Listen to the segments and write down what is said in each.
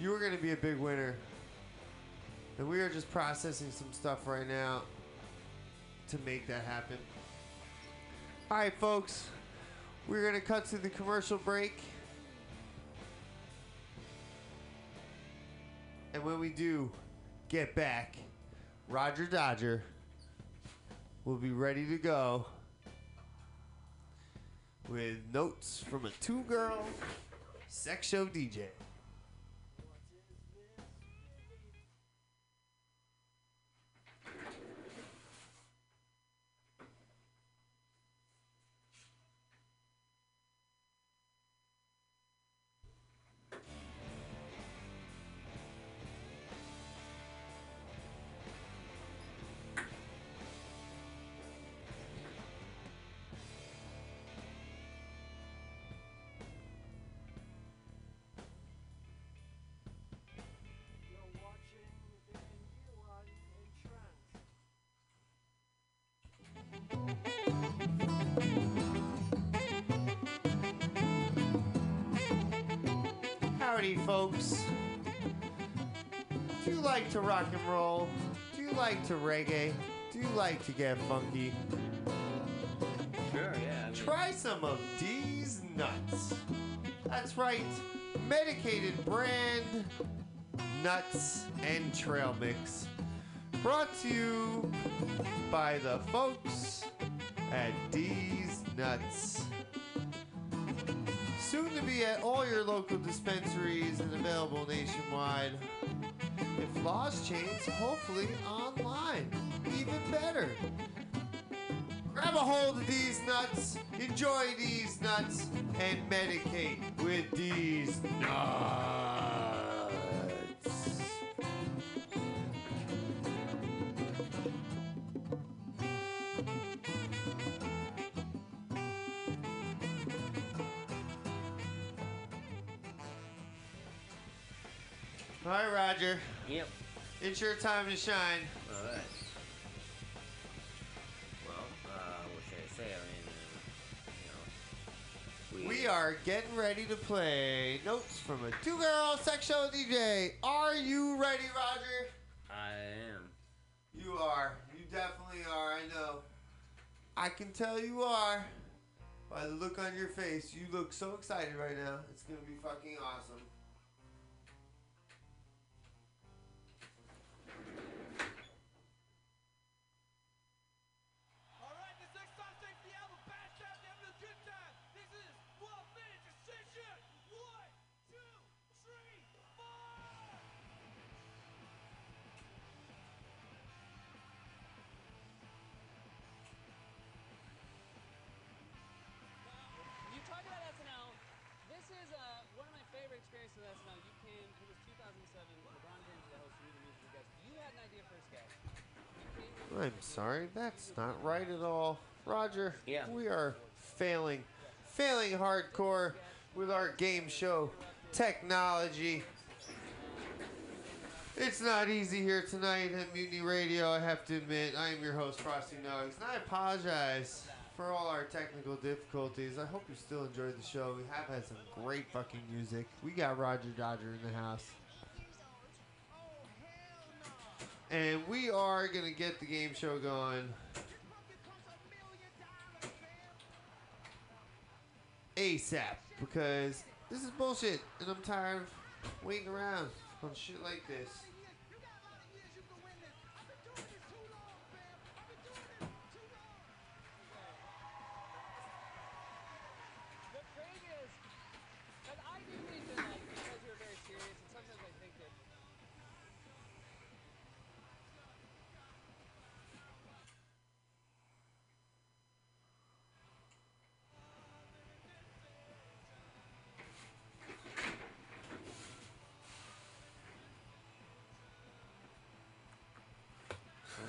you are going to be a big winner. And we are just processing some stuff right now to make that happen. All right, folks, we're going to cut to the commercial break. And when we do get back, Roger Dodger will be ready to go with notes from a two girl sex show DJ. Folks. Do you like to rock and roll? Do you like to reggae? Do you like to get funky? Sure, yeah. I mean, Try some of these nuts. That's right, medicated brand nuts and trail mix. Brought to you by the folks at D's Nuts. Soon to be at all your local dispensaries and available nationwide. If laws change, hopefully online. Even better. Grab a hold of these nuts, enjoy these nuts, and medicate with these nuts. Roger. Yep. It's your time to shine. All right. Well, uh, what should I say? I mean, uh, you know, We are getting ready to play notes from a two girl sex show DJ. Are you ready, Roger? I am. You are. You definitely are. I know. I can tell you are. By the look on your face, you look so excited right now. It's gonna be fucking awesome. Sorry, that's not right at all. Roger, Yeah. we are failing. Failing hardcore with our game show technology. It's not easy here tonight at Mutiny Radio, I have to admit. I am your host, Frosty Nugs, and I apologize for all our technical difficulties. I hope you still enjoyed the show. We have had some great fucking music. We got Roger Dodger in the house. And we are going to get the game show going. ASAP because this is bullshit and I'm tired of waiting around on shit like this.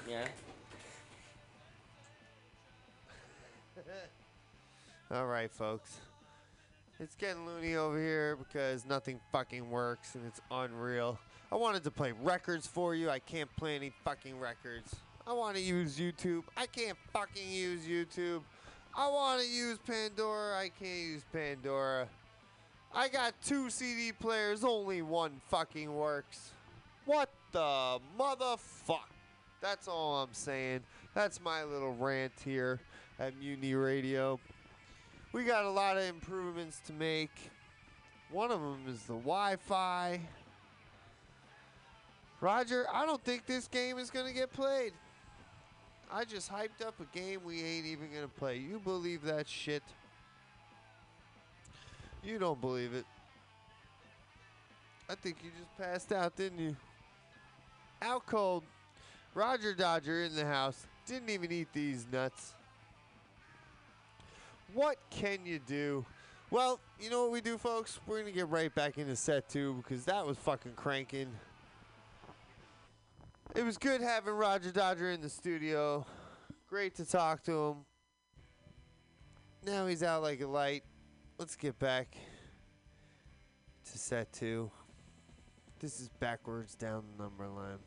Yeah. All right, folks. It's getting loony over here because nothing fucking works and it's unreal. I wanted to play records for you. I can't play any fucking records. I want to use YouTube. I can't fucking use YouTube. I want to use Pandora. I can't use Pandora. I got two CD players, only one fucking works. What the motherfuck? That's all I'm saying. That's my little rant here at Mutiny Radio. We got a lot of improvements to make. One of them is the Wi Fi. Roger, I don't think this game is going to get played. I just hyped up a game we ain't even going to play. You believe that shit? You don't believe it. I think you just passed out, didn't you? Out cold. Roger Dodger in the house. Didn't even eat these nuts. What can you do? Well, you know what we do, folks? We're going to get right back into set two because that was fucking cranking. It was good having Roger Dodger in the studio. Great to talk to him. Now he's out like a light. Let's get back to set two. This is backwards down the number line.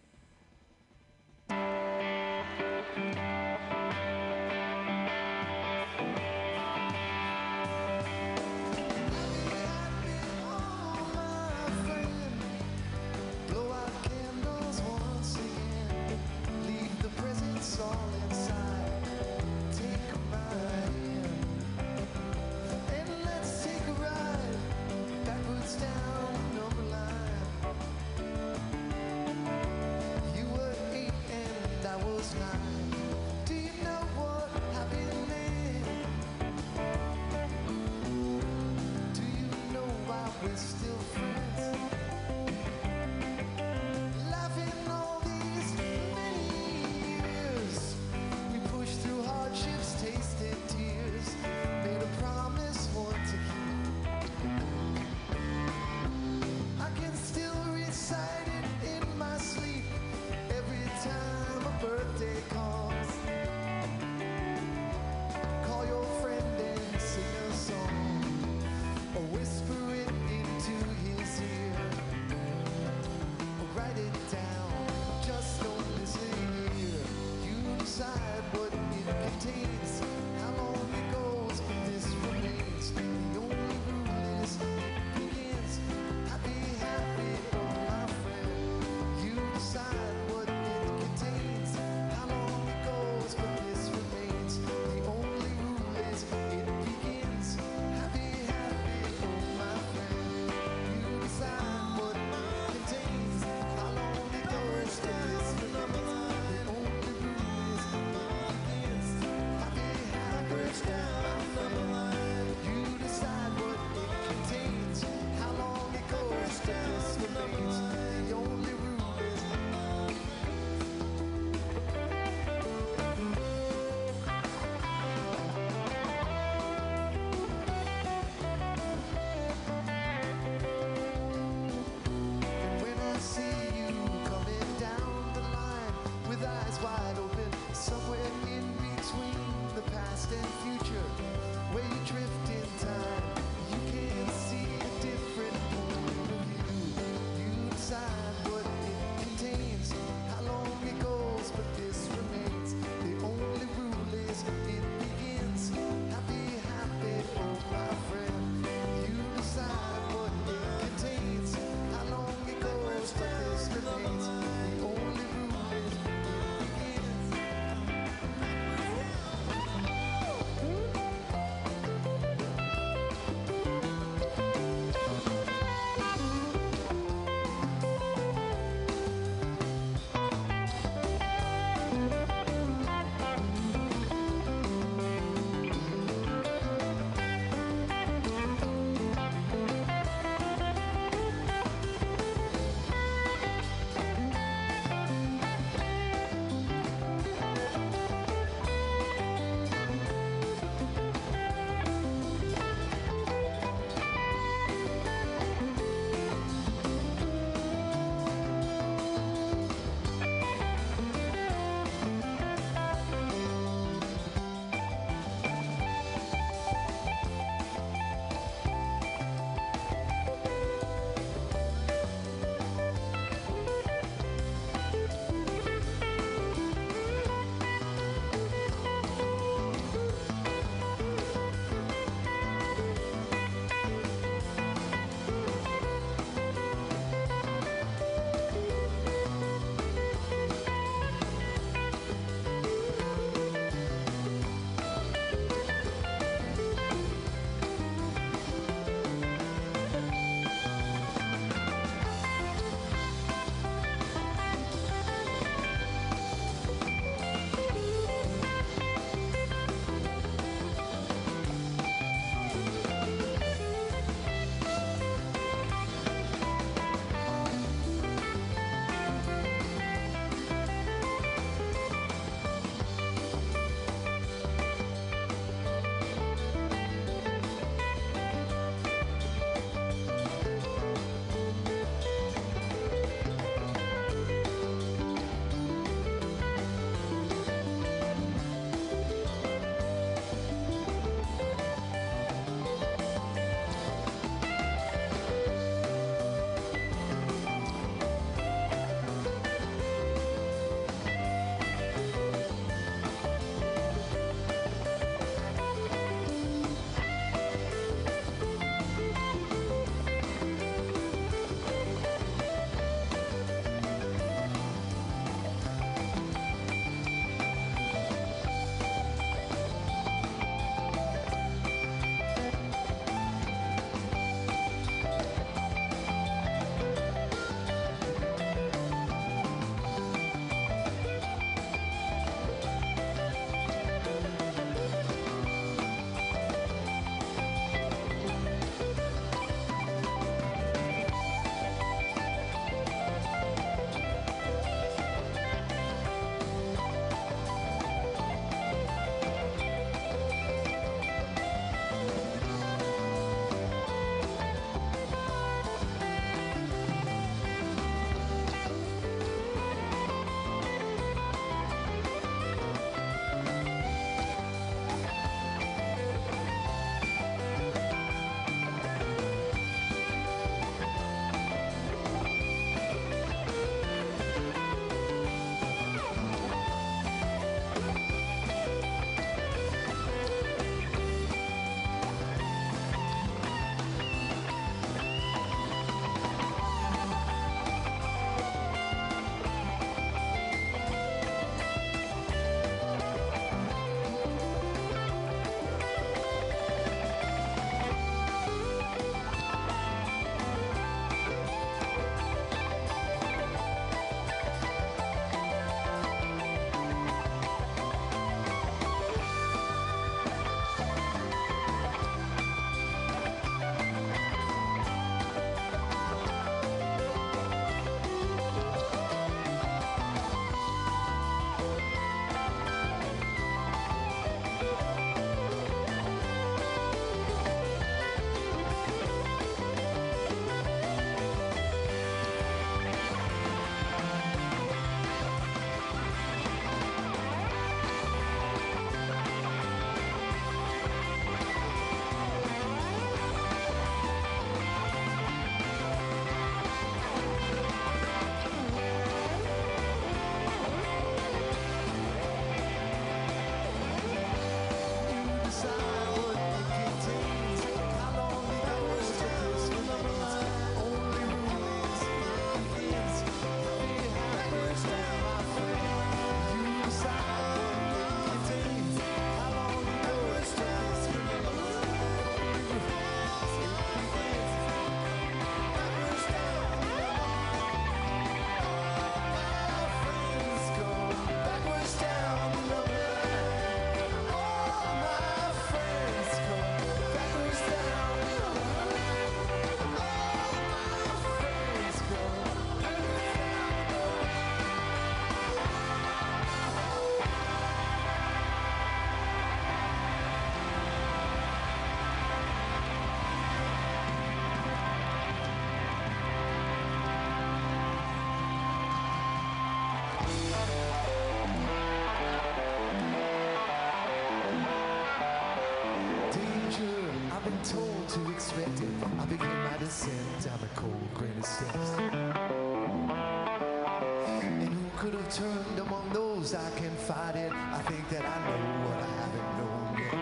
I can fight it, I think that I know what I haven't known yet.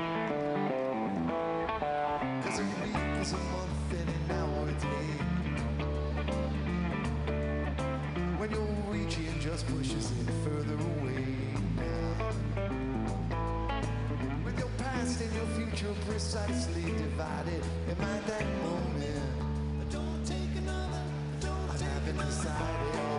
Cause a week is a month and an hour a day. When your reaching just pushes it further away now. With your past and your future precisely divided, am I that moment? Don't take another, don't I take haven't another. decided.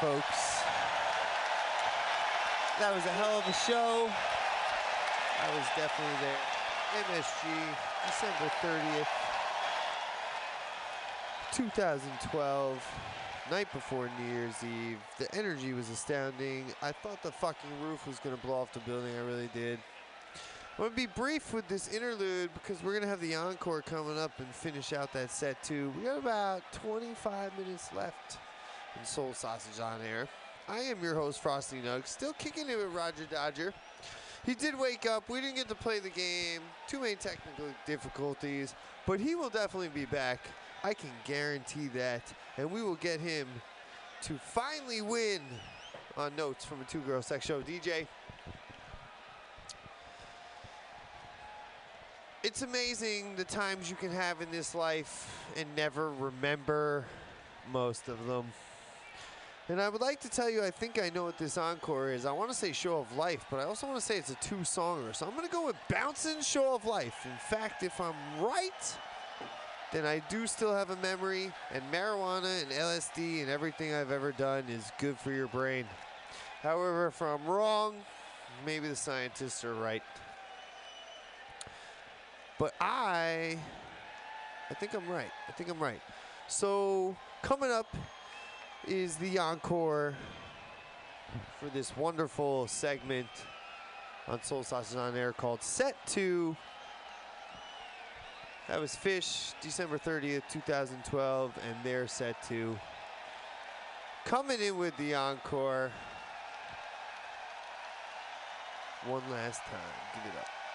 Folks. That was a hell of a show. I was definitely there. MSG, December 30th, 2012, night before New Year's Eve. The energy was astounding. I thought the fucking roof was gonna blow off the building. I really did. I'm gonna be brief with this interlude because we're gonna have the encore coming up and finish out that set too. We got about 25 minutes left in Soul Sausage on air. I am your host, Frosty Nug, still kicking it with Roger Dodger. He did wake up. We didn't get to play the game. Too many technical difficulties, but he will definitely be back. I can guarantee that, and we will get him to finally win on notes from a two-girl sex show. DJ. It's amazing the times you can have in this life and never remember most of them. And I would like to tell you, I think I know what this encore is. I want to say Show of Life, but I also want to say it's a two songer. So I'm going to go with Bouncing Show of Life. In fact, if I'm right, then I do still have a memory, and marijuana and LSD and everything I've ever done is good for your brain. However, if I'm wrong, maybe the scientists are right. But I, I think I'm right. I think I'm right. So coming up is the encore for this wonderful segment on Soul Sausage on Air called Set 2. That was Phish, December 30th, 2012, and their Set 2. Coming in with the encore. One last time. Give it up.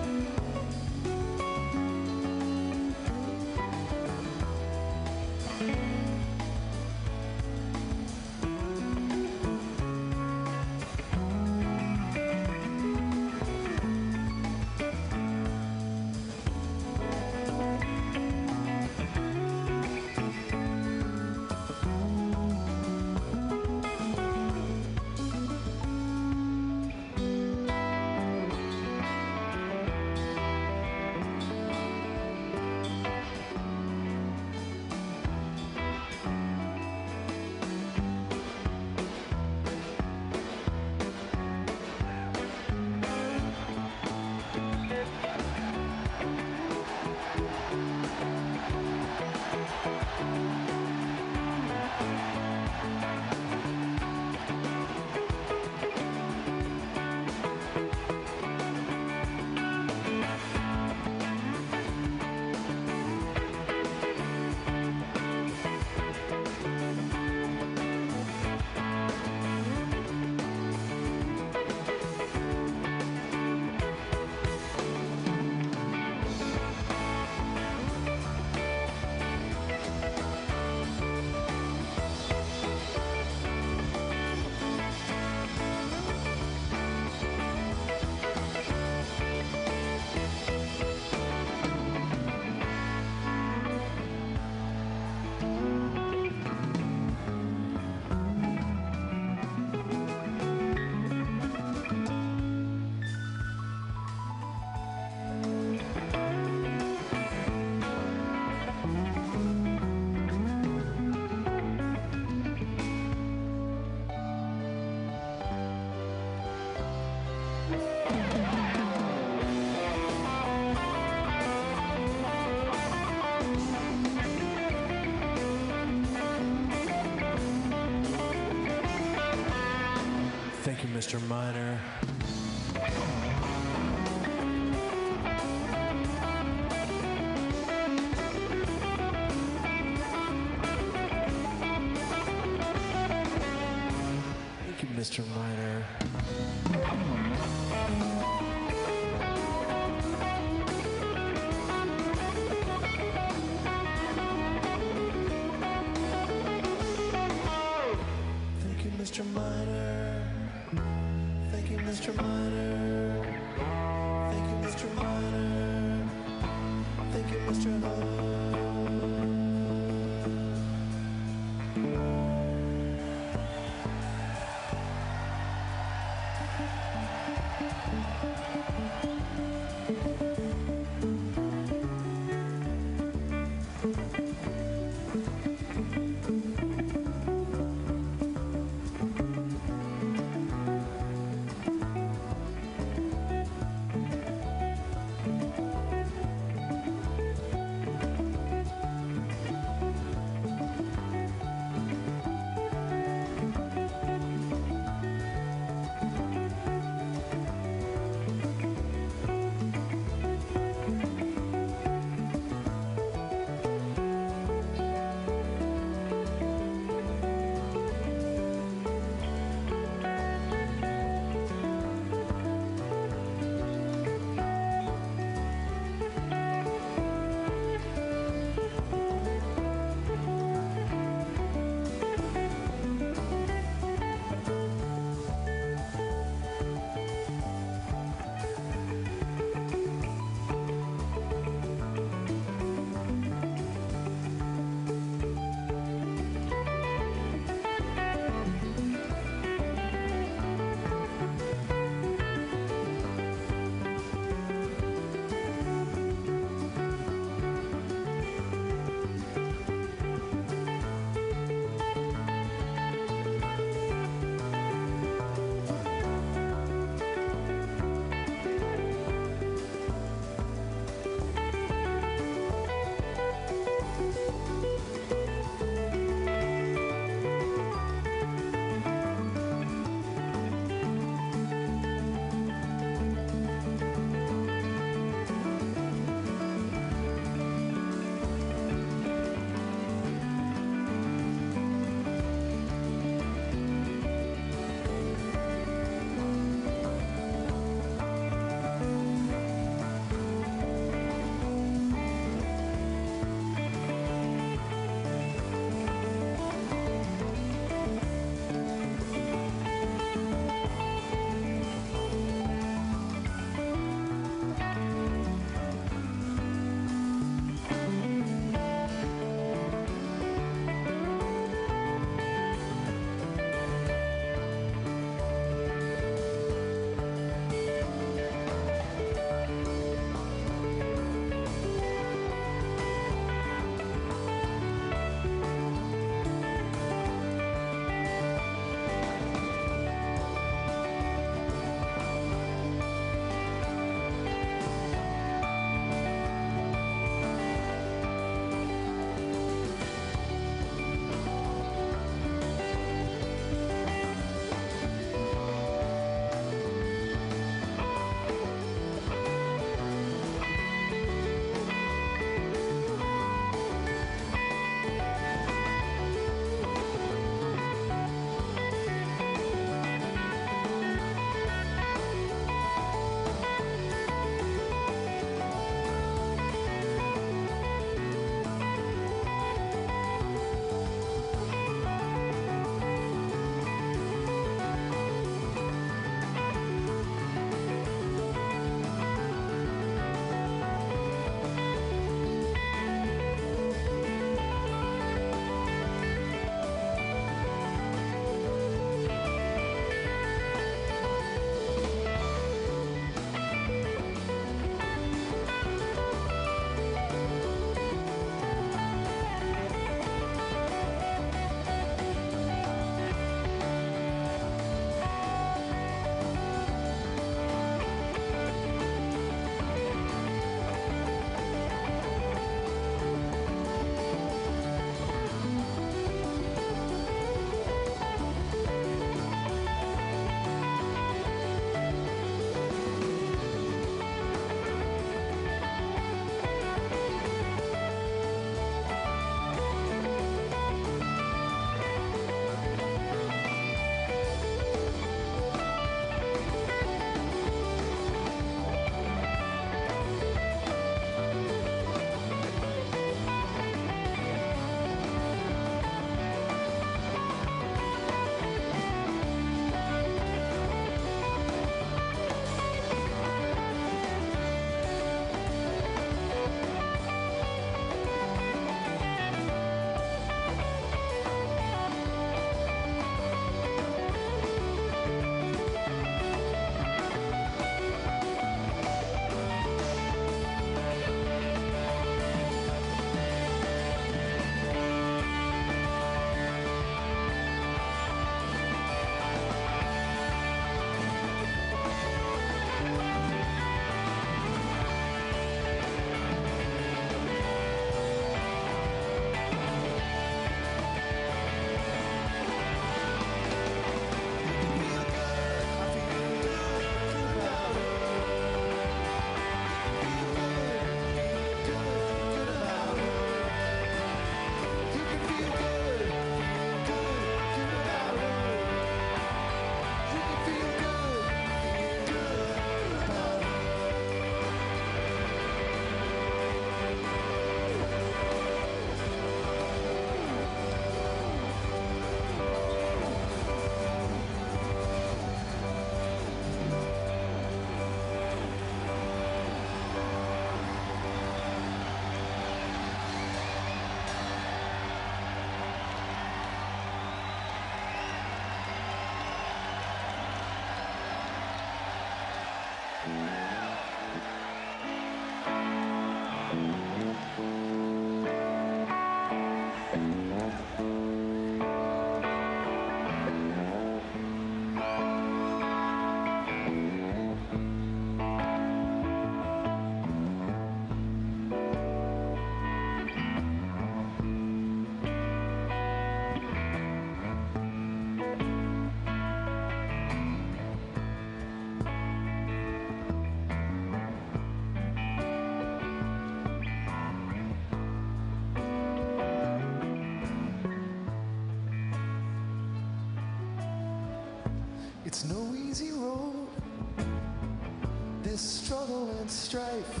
and strife,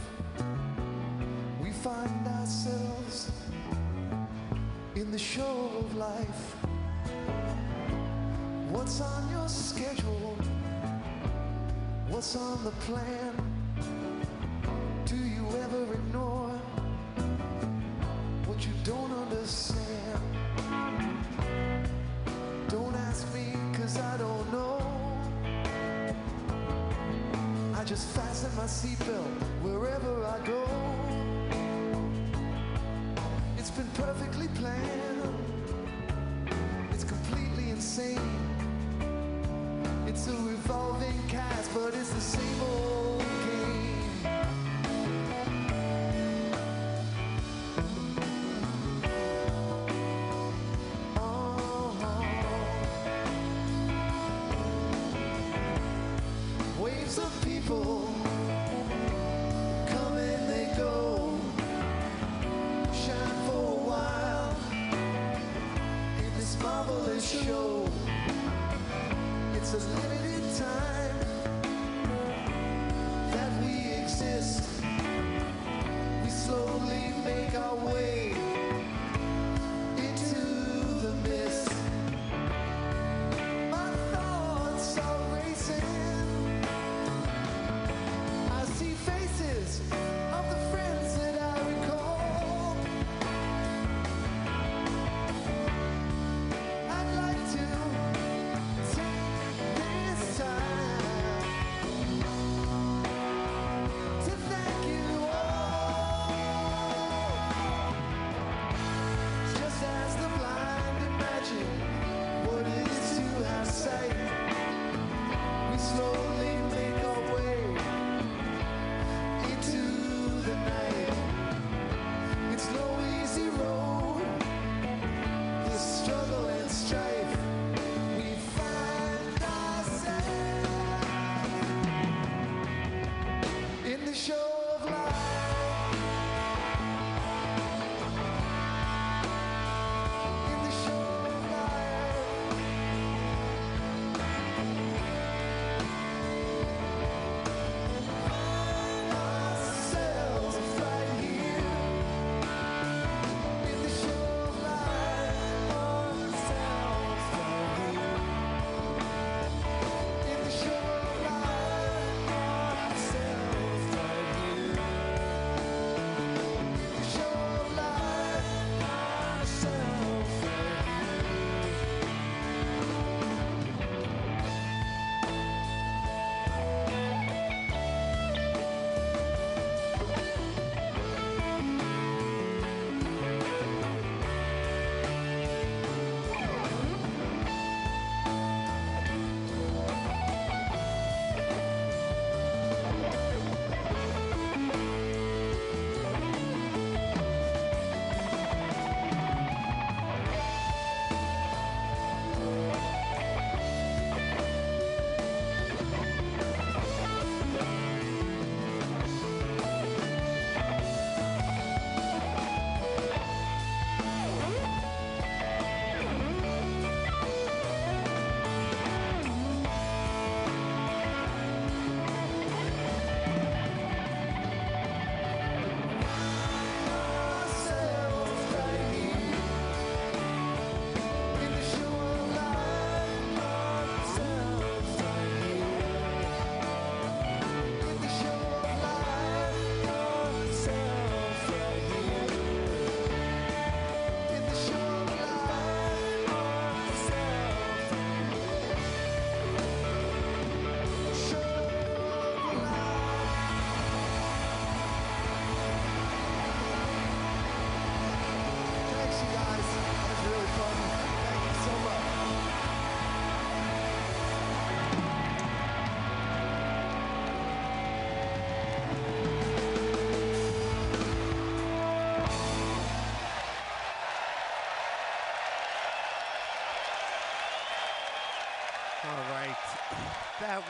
we find ourselves in the show of life. What's on your schedule? What's on the plan?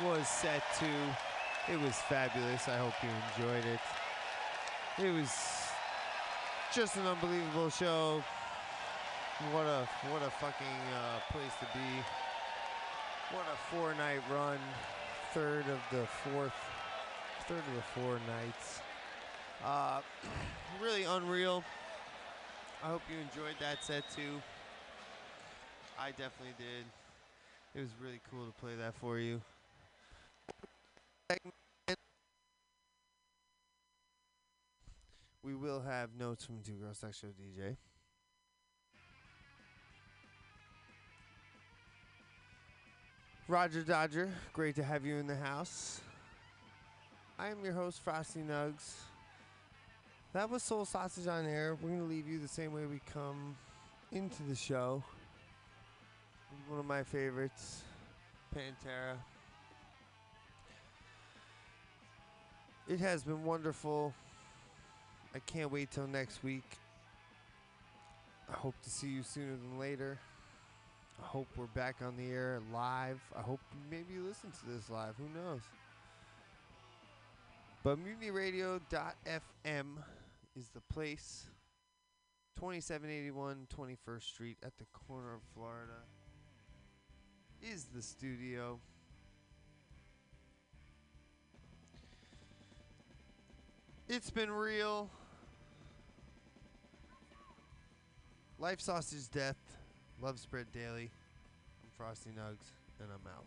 was set two. It was fabulous. I hope you enjoyed it. It was just an unbelievable show. What a what a fucking uh, place to be. What a four night run. Third of the fourth, third of the four nights. Uh, really unreal. I hope you enjoyed that set too. I definitely did. It was really cool to play that for you. We will have notes from Two Girl Sex Show DJ. Roger Dodger, great to have you in the house. I am your host, Frosty Nugs. That was Soul Sausage on air. We're going to leave you the same way we come into the show. One of my favorites, Pantera. It has been wonderful. I can't wait till next week. I hope to see you sooner than later. I hope we're back on the air live. I hope maybe you listen to this live. Who knows? But mutinyradio.fm is the place. 2781 21st Street at the corner of Florida is the studio. It's been real. Life sausage death. Love spread daily. I'm Frosty Nugs, and I'm out.